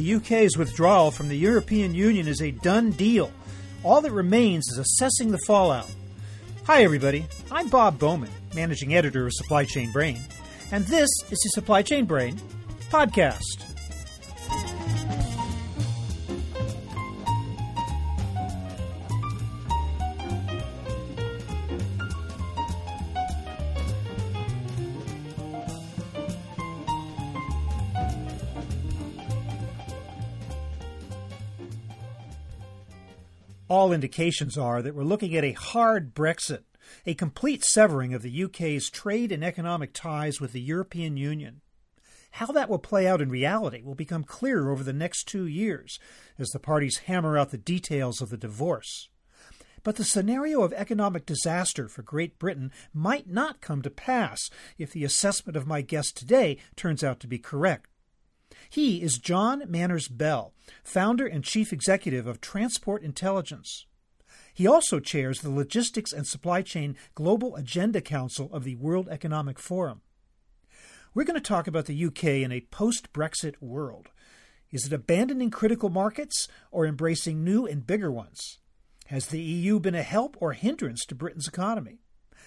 the UK's withdrawal from the European Union is a done deal. All that remains is assessing the fallout. Hi, everybody. I'm Bob Bowman, managing editor of Supply Chain Brain, and this is the Supply Chain Brain podcast. All indications are that we're looking at a hard Brexit, a complete severing of the UK's trade and economic ties with the European Union. How that will play out in reality will become clearer over the next two years as the parties hammer out the details of the divorce. But the scenario of economic disaster for Great Britain might not come to pass if the assessment of my guest today turns out to be correct. He is John Manners Bell, founder and chief executive of Transport Intelligence. He also chairs the Logistics and Supply Chain Global Agenda Council of the World Economic Forum. We're going to talk about the UK in a post Brexit world. Is it abandoning critical markets or embracing new and bigger ones? Has the EU been a help or hindrance to Britain's economy?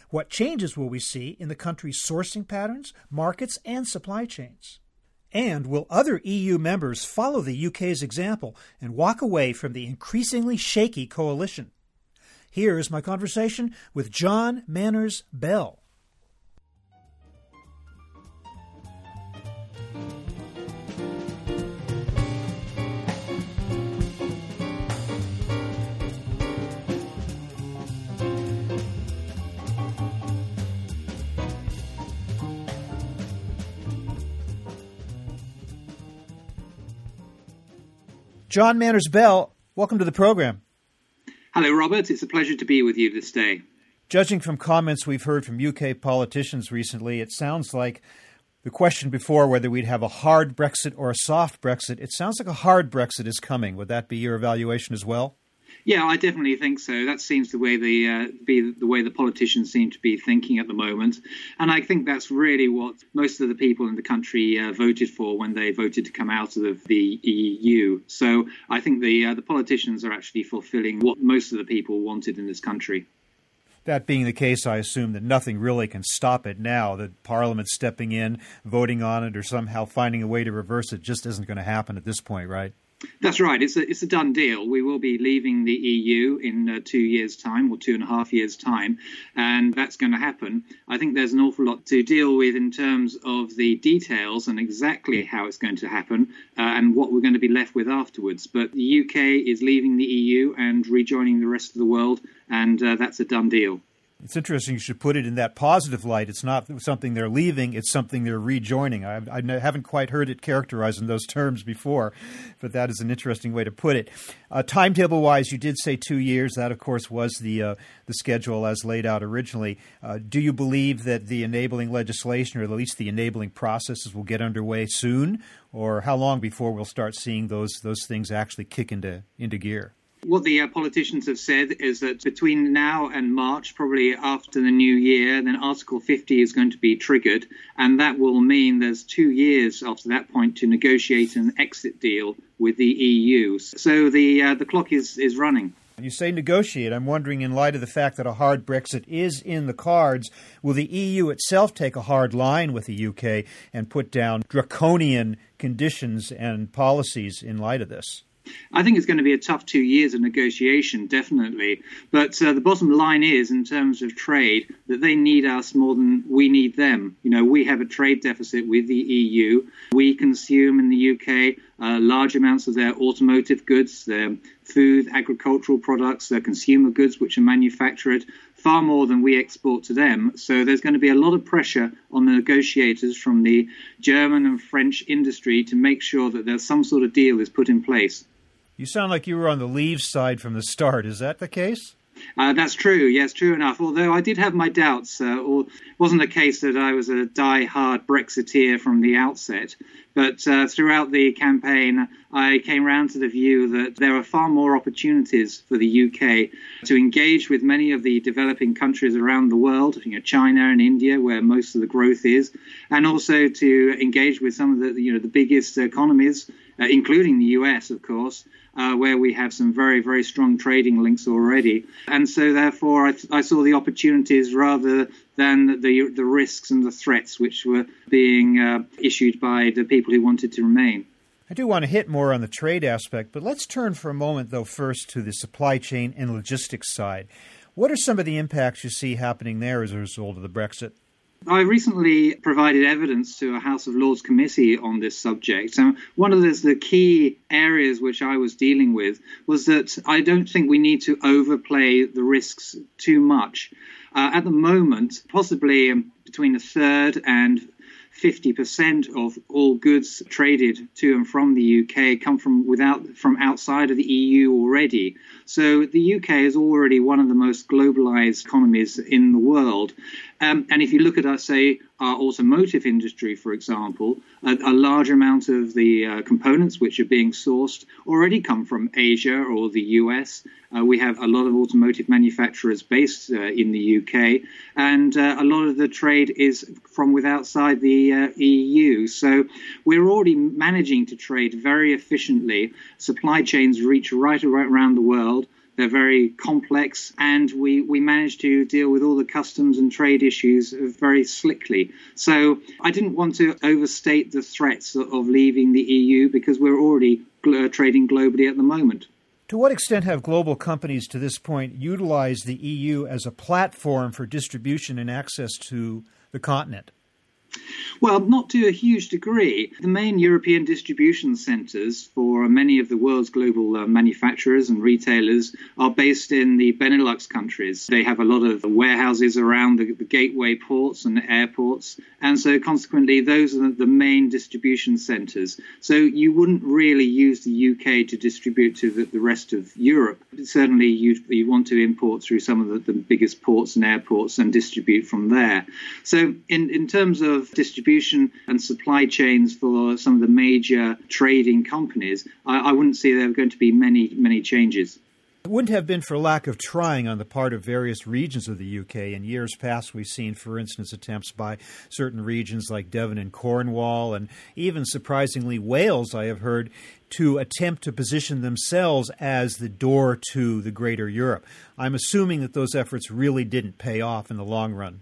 What changes will we see in the country's sourcing patterns, markets, and supply chains? And will other EU members follow the UK's example and walk away from the increasingly shaky coalition? Here is my conversation with John Manners Bell. John Manners Bell, welcome to the program. Hello, Robert. It's a pleasure to be with you this day. Judging from comments we've heard from UK politicians recently, it sounds like the question before whether we'd have a hard Brexit or a soft Brexit, it sounds like a hard Brexit is coming. Would that be your evaluation as well? Yeah, I definitely think so. That seems the way the uh, be the way the politicians seem to be thinking at the moment, and I think that's really what most of the people in the country uh, voted for when they voted to come out of the EU. So I think the uh, the politicians are actually fulfilling what most of the people wanted in this country. That being the case, I assume that nothing really can stop it now. That Parliament stepping in, voting on it, or somehow finding a way to reverse it just isn't going to happen at this point, right? That's right. It's a, it's a done deal. We will be leaving the EU in uh, two years' time or two and a half years' time, and that's going to happen. I think there's an awful lot to deal with in terms of the details and exactly how it's going to happen uh, and what we're going to be left with afterwards. But the UK is leaving the EU and rejoining the rest of the world, and uh, that's a done deal. It's interesting you should put it in that positive light. It's not something they're leaving, it's something they're rejoining. I, I, haven't quite heard it characterized in those terms before, but that is an interesting way to put it. Uh, timetable wise, you did say two years. That, of course, was the, uh, the schedule as laid out originally. Uh, do you believe that the enabling legislation, or at least the enabling processes, will get underway soon? Or how long before we'll start seeing those, those things actually kick into, into gear? What the uh, politicians have said is that between now and March, probably after the new year, then Article 50 is going to be triggered, and that will mean there's two years after that point to negotiate an exit deal with the EU. So the uh, the clock is is running. You say negotiate. I'm wondering, in light of the fact that a hard Brexit is in the cards, will the EU itself take a hard line with the UK and put down draconian conditions and policies in light of this? I think it's going to be a tough two years of negotiation, definitely. But uh, the bottom line is, in terms of trade, that they need us more than we need them. You know, we have a trade deficit with the EU. We consume in the UK uh, large amounts of their automotive goods, their food, agricultural products, their consumer goods, which are manufactured far more than we export to them. So there's going to be a lot of pressure on the negotiators from the German and French industry to make sure that there's some sort of deal is put in place. You sound like you were on the leave side from the start. Is that the case? Uh, that's true. Yes, true enough. Although I did have my doubts, uh, or it wasn't a case that I was a die-hard Brexiteer from the outset. But uh, throughout the campaign, I came round to the view that there are far more opportunities for the UK to engage with many of the developing countries around the world, you know, China and India, where most of the growth is, and also to engage with some of the, you know, the biggest economies uh, including the US, of course, uh, where we have some very, very strong trading links already. And so, therefore, I, th- I saw the opportunities rather than the, the risks and the threats which were being uh, issued by the people who wanted to remain. I do want to hit more on the trade aspect, but let's turn for a moment, though, first to the supply chain and logistics side. What are some of the impacts you see happening there as a result of the Brexit? I recently provided evidence to a House of Lords committee on this subject. And one of the, the, key areas which I was dealing with was that I don't think we need to overplay the risks too much. Uh, at the moment, possibly between a third and 50% of all goods traded to and from the UK come from without from outside of the EU already. So the UK is already one of the most globalized economies in the world. Um, and if you look at, uh, say, our automotive industry, for example, a, a large amount of the uh, components which are being sourced already come from Asia or the US. Uh, we have a lot of automotive manufacturers based uh, in the UK, and uh, a lot of the trade is from outside the uh, EU. So we're already managing to trade very efficiently. Supply chains reach right around the world. They're very complex, and we, we managed to deal with all the customs and trade issues very slickly. So I didn't want to overstate the threats of leaving the EU because we're already uh, trading globally at the moment. To what extent have global companies to this point utilized the EU as a platform for distribution and access to the continent? Well, not to a huge degree. The main European distribution centres for many of the world's global uh, manufacturers and retailers are based in the Benelux countries. They have a lot of warehouses around the, the gateway ports and airports, and so consequently, those are the main distribution centres. So you wouldn't really use the UK to distribute to the, the rest of Europe. Certainly, you you want to import through some of the, the biggest ports and airports and distribute from there. So, in, in terms of distribution and supply chains for some of the major trading companies, I, I wouldn't see there are going to be many, many changes. It wouldn't have been for lack of trying on the part of various regions of the UK. In years past, we've seen, for instance, attempts by certain regions like Devon and Cornwall, and even surprisingly, Wales, I have heard, to attempt to position themselves as the door to the greater Europe. I'm assuming that those efforts really didn't pay off in the long run.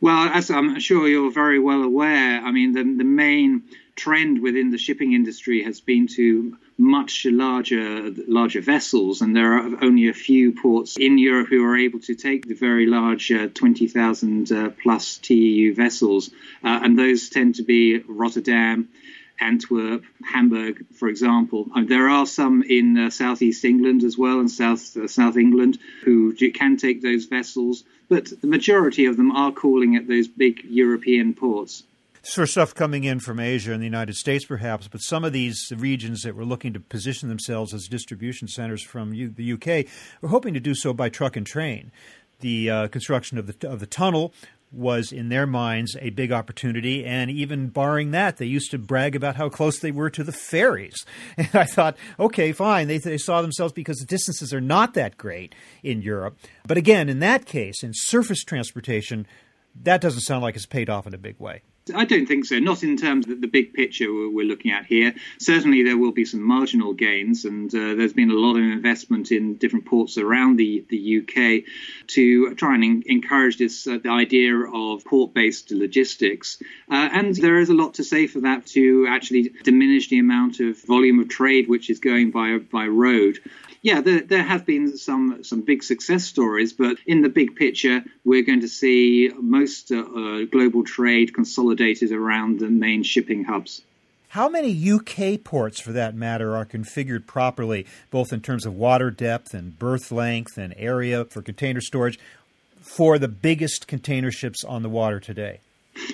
Well, as I'm sure you're very well aware, I mean, the, the main trend within the shipping industry has been to much larger larger vessels, and there are only a few ports in Europe who are able to take the very large uh, 20,000 uh, plus TEU vessels, uh, and those tend to be Rotterdam. Antwerp, Hamburg, for example. There are some in uh, southeast England as well, and south uh, South England, who can take those vessels, but the majority of them are calling at those big European ports for stuff coming in from Asia and the United States, perhaps, but some of these regions that were looking to position themselves as distribution centers from U- the UK were hoping to do so by truck and train. The uh, construction of the of the tunnel was in their minds a big opportunity, and even barring that, they used to brag about how close they were to the ferries. And I thought, okay, fine, they, they saw themselves because the distances are not that great in Europe. But again, in that case, in surface transportation, that doesn't sound like it's paid off in a big way. I don't think so. Not in terms of the big picture we're looking at here. Certainly, there will be some marginal gains, and uh, there's been a lot of investment in different ports around the, the UK to try and encourage this uh, the idea of port-based logistics. Uh, and there is a lot to say for that to actually diminish the amount of volume of trade which is going by by road yeah, there, there have been some some big success stories, but in the big picture, we're going to see most uh, uh, global trade consolidated around the main shipping hubs. How many UK ports, for that matter, are configured properly, both in terms of water depth and berth length and area for container storage, for the biggest container ships on the water today?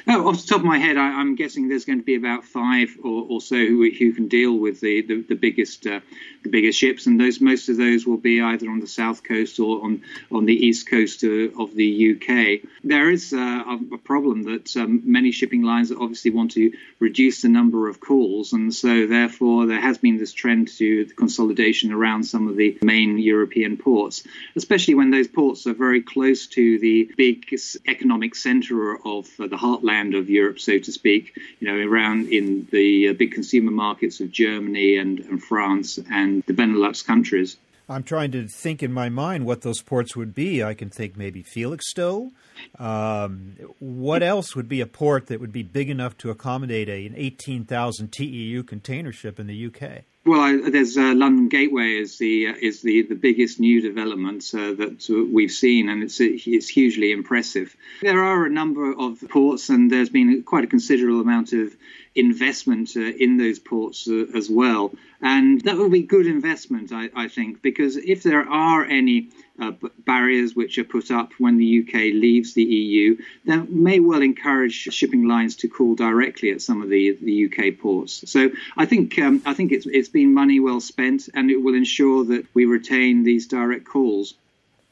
Oh, off the top of my head, I, am guessing there's going to be about five or, or so who, who, can deal with the the, the biggest uh, the biggest ships, and those most of those will be either on the south coast or on on the east coast of the UK. There is uh, a problem that um, many shipping lines obviously want to reduce the number of calls, and so therefore there has been this trend to consolidation around some of the main European ports, especially when those ports are very close to the big economic centre of uh, the heartland of Europe, so to speak. You know, around in the uh, big consumer markets of Germany and, and France and the Benelux countries. I'm trying to think in my mind what those ports would be. I can think maybe Felixstowe. Um, what else would be a port that would be big enough to accommodate a, an 18,000 TEU container ship in the UK? Well, I, there's uh, London Gateway is the uh, is the, the biggest new development uh, that uh, we've seen, and it's it's hugely impressive. There are a number of ports, and there's been quite a considerable amount of investment uh, in those ports uh, as well, and that will be good investment, I, I think, because if there are any uh, barriers which are put up when the UK leaves the EU, that may well encourage shipping lines to call directly at some of the, the UK ports. So I think um, I think it's it's been money well spent, and it will ensure that we retain these direct calls.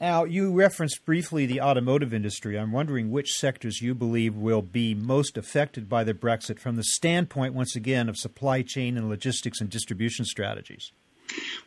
Now, you referenced briefly the automotive industry. I'm wondering which sectors you believe will be most affected by the Brexit from the standpoint, once again, of supply chain and logistics and distribution strategies.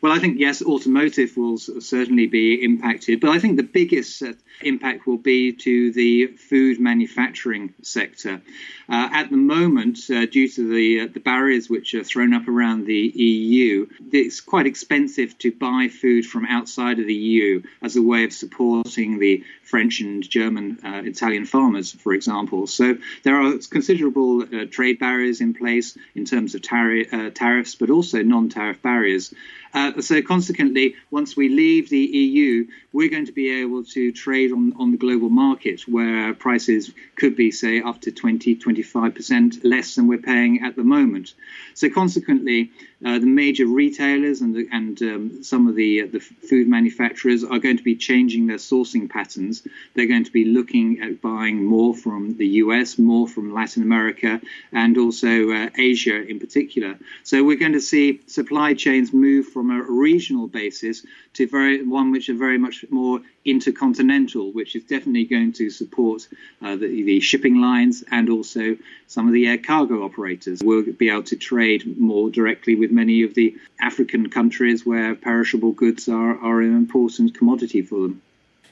Well, I think, yes, automotive will certainly be impacted, but I think the biggest uh, impact will be to the food manufacturing sector. Uh, at the moment, uh, due to the, uh, the barriers which are thrown up around the EU, it's quite expensive to buy food from outside of the EU as a way of supporting the French and German, uh, Italian farmers, for example. So there are considerable uh, trade barriers in place in terms of tar- tariffs, but also non tariff barriers. Uh, so consequently, once we leave the EU, we're going to be able to trade on, on the global market where prices could be, say, up to 20, 25% less than we're paying at the moment. So consequently, uh, the major retailers and, the, and um, some of the, uh, the food manufacturers are going to be changing their sourcing patterns. They're going to be looking at buying more from the US, more from Latin America, and also uh, Asia in particular. So we're going to see supply chains move from a regional basis to very one which are very much more intercontinental, which is definitely going to support uh, the, the, shipping lines and also some of the air cargo operators. We'll be able to trade more directly with many of the African countries where perishable goods are, are an important commodity for them.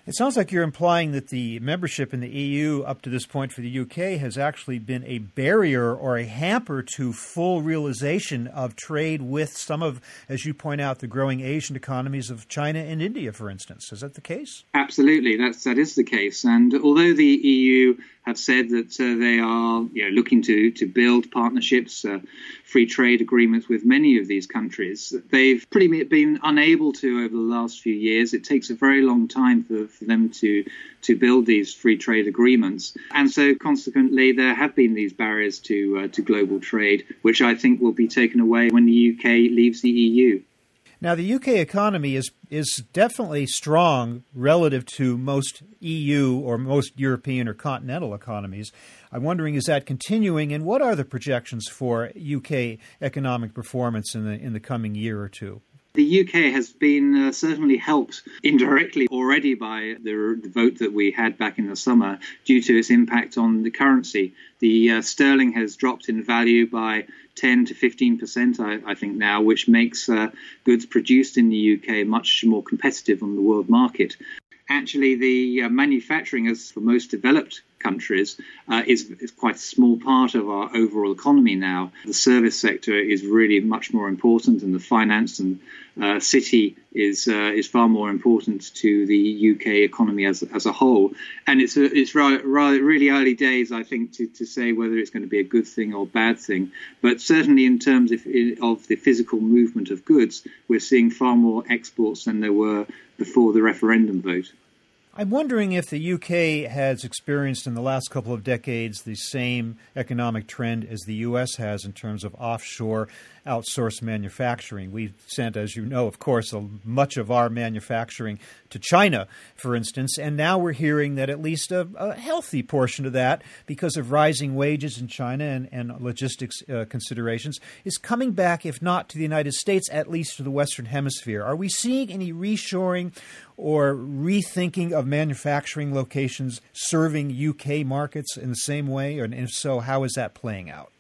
It sounds like you're implying that the membership in the EU up to this point for the UK has actually been a barrier or a hamper to full realization of trade with some of, as you point out, the growing Asian economies of China and India, for instance. Is that the case? Absolutely, that's that is the case. And although the EU have said that uh, they are you know, looking to, to build partnerships, uh, free trade agreements with many of these countries. They've pretty been unable to over the last few years. It takes a very long time for, for them to, to build these free trade agreements. And so, consequently, there have been these barriers to, uh, to global trade, which I think will be taken away when the UK leaves the EU. Now, the UK economy is is definitely strong relative to most EU or most European or continental economies. I'm wondering, is that continuing, and what are the projections for UK economic performance in the in the coming year or two? The UK has been uh, certainly helped indirectly already by the, the, vote that we had back in the summer due to its impact on the currency. The uh, sterling has dropped in value by 10 to 15 percent, I, I, think now, which makes uh, goods produced in the UK much more competitive on the world market. Actually, the uh, manufacturing, as for most developed countries uh, is, is, quite a small part of our overall economy now. The service sector is really much more important, and the finance and uh, city is uh, is far more important to the UK economy as as a whole. And it's a, it's rather, rather really early days, I think, to, to say whether it's going to be a good thing or bad thing. But certainly in terms of, of the physical movement of goods, we're seeing far more exports than there were before the referendum vote. I'm wondering if the UK has experienced in the last couple of decades the same economic trend as the US has in terms of offshore outsourced manufacturing. We've sent, as you know, of course, a, much of our manufacturing to China, for instance, and now we're hearing that at least a, a healthy portion of that, because of rising wages in China and, and logistics uh, considerations, is coming back, if not to the United States, at least to the Western Hemisphere. Are we seeing any reshoring or rethinking of manufacturing locations serving UK markets in the same way? And if so, how is that playing out?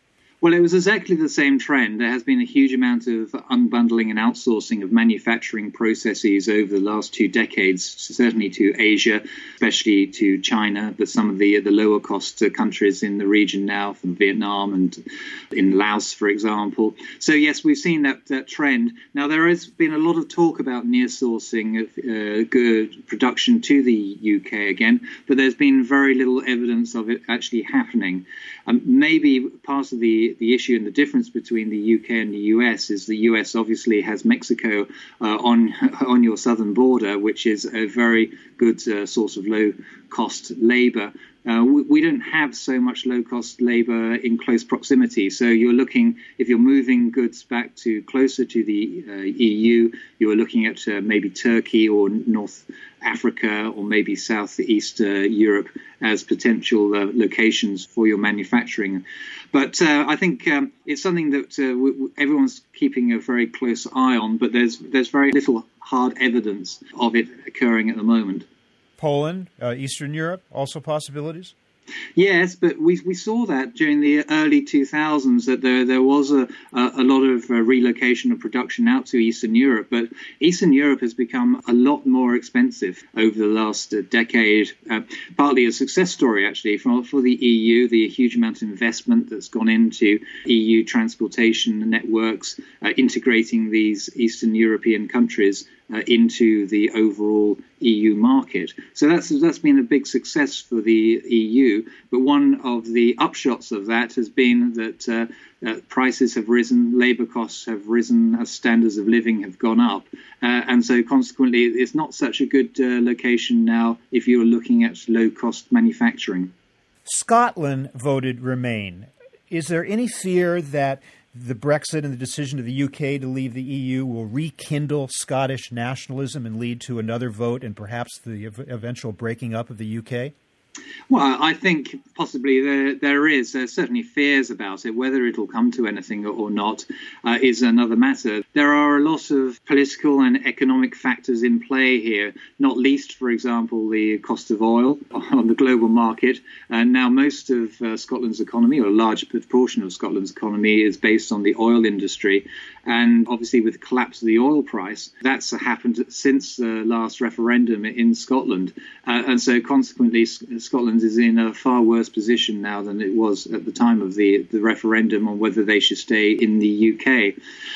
Well, it was exactly the same trend. There has been a huge amount of unbundling and outsourcing of manufacturing processes over the last two decades, certainly to Asia, especially to China, but some of the the lower cost countries in the region now, from Vietnam and in Laos, for example. So yes, we've seen that, that trend. Now there has been a lot of talk about near sourcing of uh, good production to the UK again, but there's been very little evidence of it actually happening. Um, maybe part of the, the issue and the difference between the UK and the US is the US obviously has Mexico uh, on on your southern border, which is a very good uh, source of low cost labour. Uh, we, we, don't have so much low cost labor in close proximity. So you're looking, if you're moving goods back to closer to the uh, EU, you're looking at uh, maybe Turkey or North Africa or maybe Southeast uh, Europe as potential uh, locations for your manufacturing. But uh, I think um, it's something that everyone's keeping a very close eye on, but there's, there's very little hard evidence of it occurring at the moment. Poland, uh, Eastern Europe, also possibilities? Yes, but we, we saw that during the early 2000s that there, there was a, a, lot of uh, relocation of production out to Eastern Europe. But Eastern Europe has become a lot more expensive over the last uh, decade. Uh, partly a success story, actually, for, for the EU, the huge amount of investment that's gone into EU transportation networks, uh, integrating these Eastern European countries uh, into the overall EU market. So that's that's been a big success for the EU. But one of the upshots of that has been that uh, uh, prices have risen, labour costs have risen, as standards of living have gone up, uh, and so consequently, it's not such a good uh, location now if you're looking at low cost manufacturing. Scotland voted Remain. Is there any fear that the Brexit and the decision of the UK to leave the EU will rekindle Scottish nationalism and lead to another vote and perhaps the eventual breaking up of the UK? Well, I think possibly there there is. There's certainly fears about it. Whether it'll come to anything or not uh, is another matter. There are a lot of political and economic factors in play here. Not least, for example, the cost of oil on the global market. And now most of uh, Scotland's economy, or a large proportion of Scotland's economy, is based on the oil industry. And obviously, with the collapse of the oil price, that's happened since the last referendum in Scotland. Uh, and so, consequently, Scotland is in a far worse position now than it was at the time of the, the referendum on whether they should stay in the UK.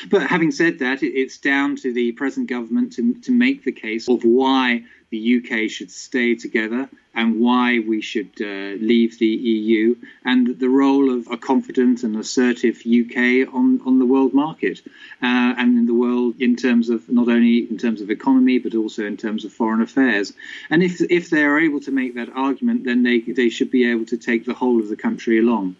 But having said that, it's down to the present government to, to make the case of why the UK should stay together and why we should uh, leave the EU and the role of a confident and assertive UK on, on the world market uh, and in the world in terms of not only in terms of economy but also in terms of foreign affairs. And if if they are able to make that argument, then they they should be able to take the whole of the country along.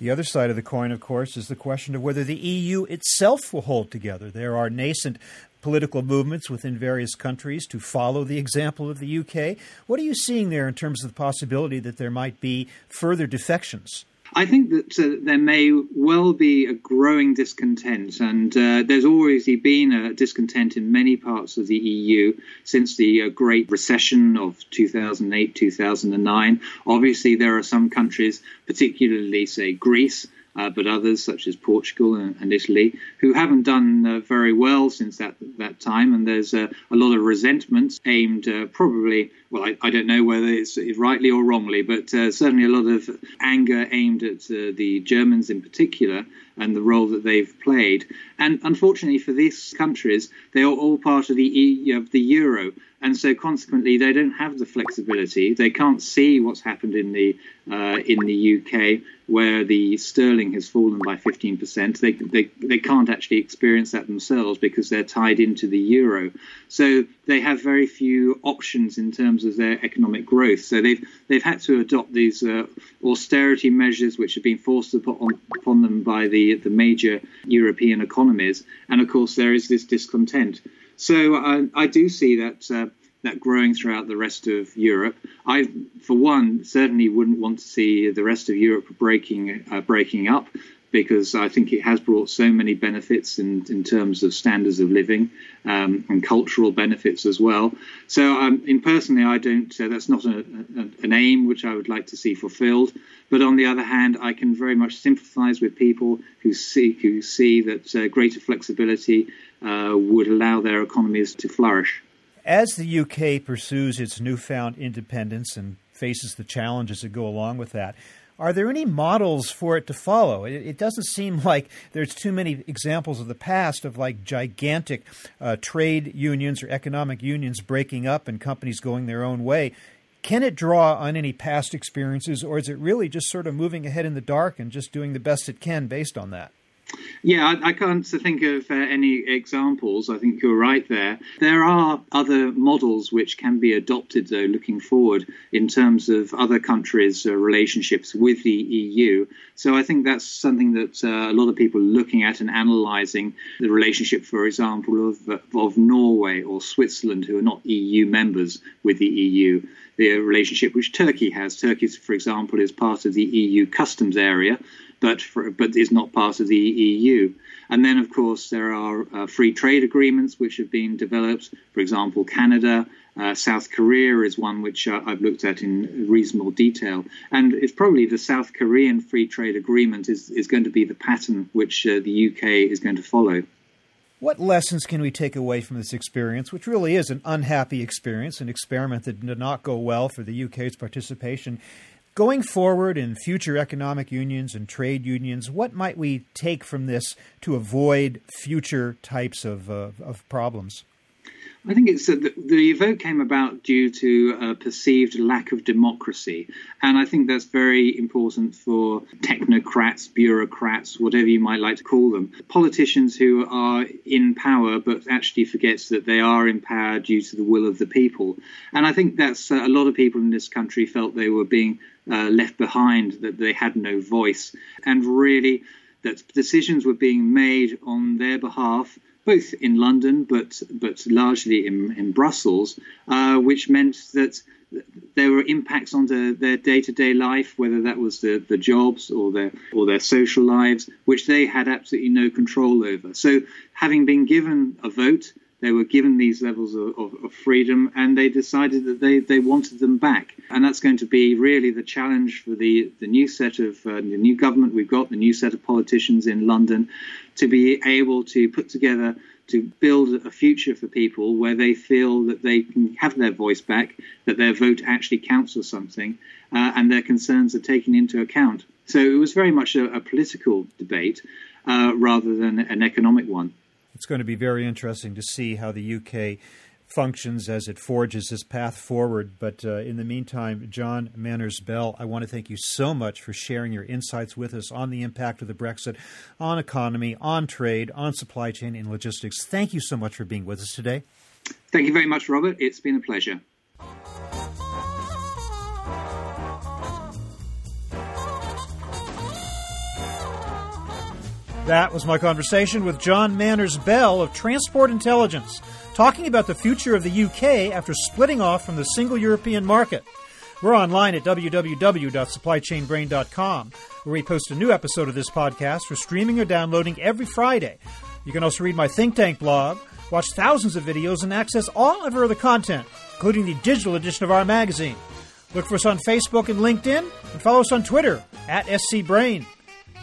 The other side of the coin, of course, is the question of whether the EU itself will hold together. There are nascent political movements within various countries to follow the example of the UK. What are you seeing there in terms of the possibility that there might be further defections? I think that uh, there may well be a growing discontent, and uh, there's already been a discontent in many parts of the EU since the uh, Great Recession of 2008 2009. Obviously, there are some countries, particularly, say, Greece, uh, but others such as Portugal and, and Italy, who haven't done uh, very well since that that time. And there's uh, a lot of resentment aimed uh, probably, well, I, I, don't know whether it's rightly or wrongly, but uh, certainly a lot of anger aimed at uh, the Germans in particular and the role that they've played. And unfortunately for these countries, they are all part of the of the euro and so consequently they don't have the flexibility. They can't see what's happened in the in the UK where the sterling has fallen by 15%. They, they they can't actually experience that themselves because they're tied into the euro. So they have very few options in terms of their economic growth. So they've they've had to adopt these uh, austerity measures which have been forced upon, upon them by the the major European economies. And of course there is this discontent. So uh, I do see that uh, that growing throughout the rest of Europe. I, for one, certainly wouldn't want to see the rest of Europe breaking uh, breaking up. because I think it has brought so many benefits in, in terms of standards of living um, and cultural benefits as well. So, um, in personally, I don't. Uh, that's not a, a, an aim which I would like to see fulfilled. But on the other hand, I can very much sympathise with people who see who see that uh, greater flexibility uh, would allow their economies to flourish. As the UK pursues its newfound independence and faces the challenges that go along with that, are there any models for it to follow? It, it, doesn't seem like there's too many examples of the past of like gigantic uh, trade unions or economic unions breaking up and companies going their own way. Can it draw on any past experiences, or is it really just sort of moving ahead in the dark and just doing the best it can based on that? Yeah, I, I can't think of uh, any examples. I think you're right there. There are other models which can be adopted, though, looking forward in terms of other countries' uh, relationships with the EU. So I think that's something that uh, a lot of people are looking at and analysing the relationship, for example, of, of Norway or Switzerland, who are not EU members with the EU. The relationship which Turkey has. Turkey, for example, is part of the EU customs area but for, but is not part of the EU. And then, of course, there are uh, free trade agreements which have been developed. For example, Canada, uh, South Korea is one which uh, I've looked at in reasonable detail. And it's probably the South Korean free trade agreement is, is going to be the pattern which uh, the UK is going to follow. What lessons can we take away from this experience, which really is an unhappy experience, an experiment that did not go well for the UK's participation? Going forward in future economic unions and trade unions, what might we take from this to avoid future types of, uh, of problems? I think it's uh, the, the vote came about due to a perceived lack of democracy, and I think that's very important for technocrats, bureaucrats, whatever you might like to call them, politicians who are in power but actually forgets that they are in power due to the will of the people. And I think that's uh, a lot of people in this country felt they were being uh, left behind, that they had no voice, and really that decisions were being made on their behalf both in London but but largely in, in Brussels, uh, which meant that there were impacts on the, their day-to-day life, whether that was the, the jobs or their or their social lives, which they had absolutely no control over. So, having been given a vote, they were given these levels of, of, of, freedom and they decided that they, they wanted them back. And that's going to be really the challenge for the, the new set of uh, the new government we've got, the new set of politicians in London, to be able to put together to build a future for people where they feel that they can have their voice back, that their vote actually counts for something, uh, and their concerns are taken into account. So it was very much a, a political debate uh, rather than an economic one. It's going to be very interesting to see how the UK functions as it forges this path forward. But uh, in the meantime, John Manners Bell, I want to thank you so much for sharing your insights with us on the impact of the Brexit on economy, on trade, on supply chain, and logistics. Thank you so much for being with us today. Thank you very much, Robert. It's been a pleasure. That was my conversation with John Manners Bell of Transport Intelligence, talking about the future of the UK after splitting off from the single European market. We're online at www.supplychainbrain.com, where we post a new episode of this podcast for streaming or downloading every Friday. You can also read my think tank blog, watch thousands of videos, and access all of our other content, including the digital edition of our magazine. Look for us on Facebook and LinkedIn, and follow us on Twitter at scbrain.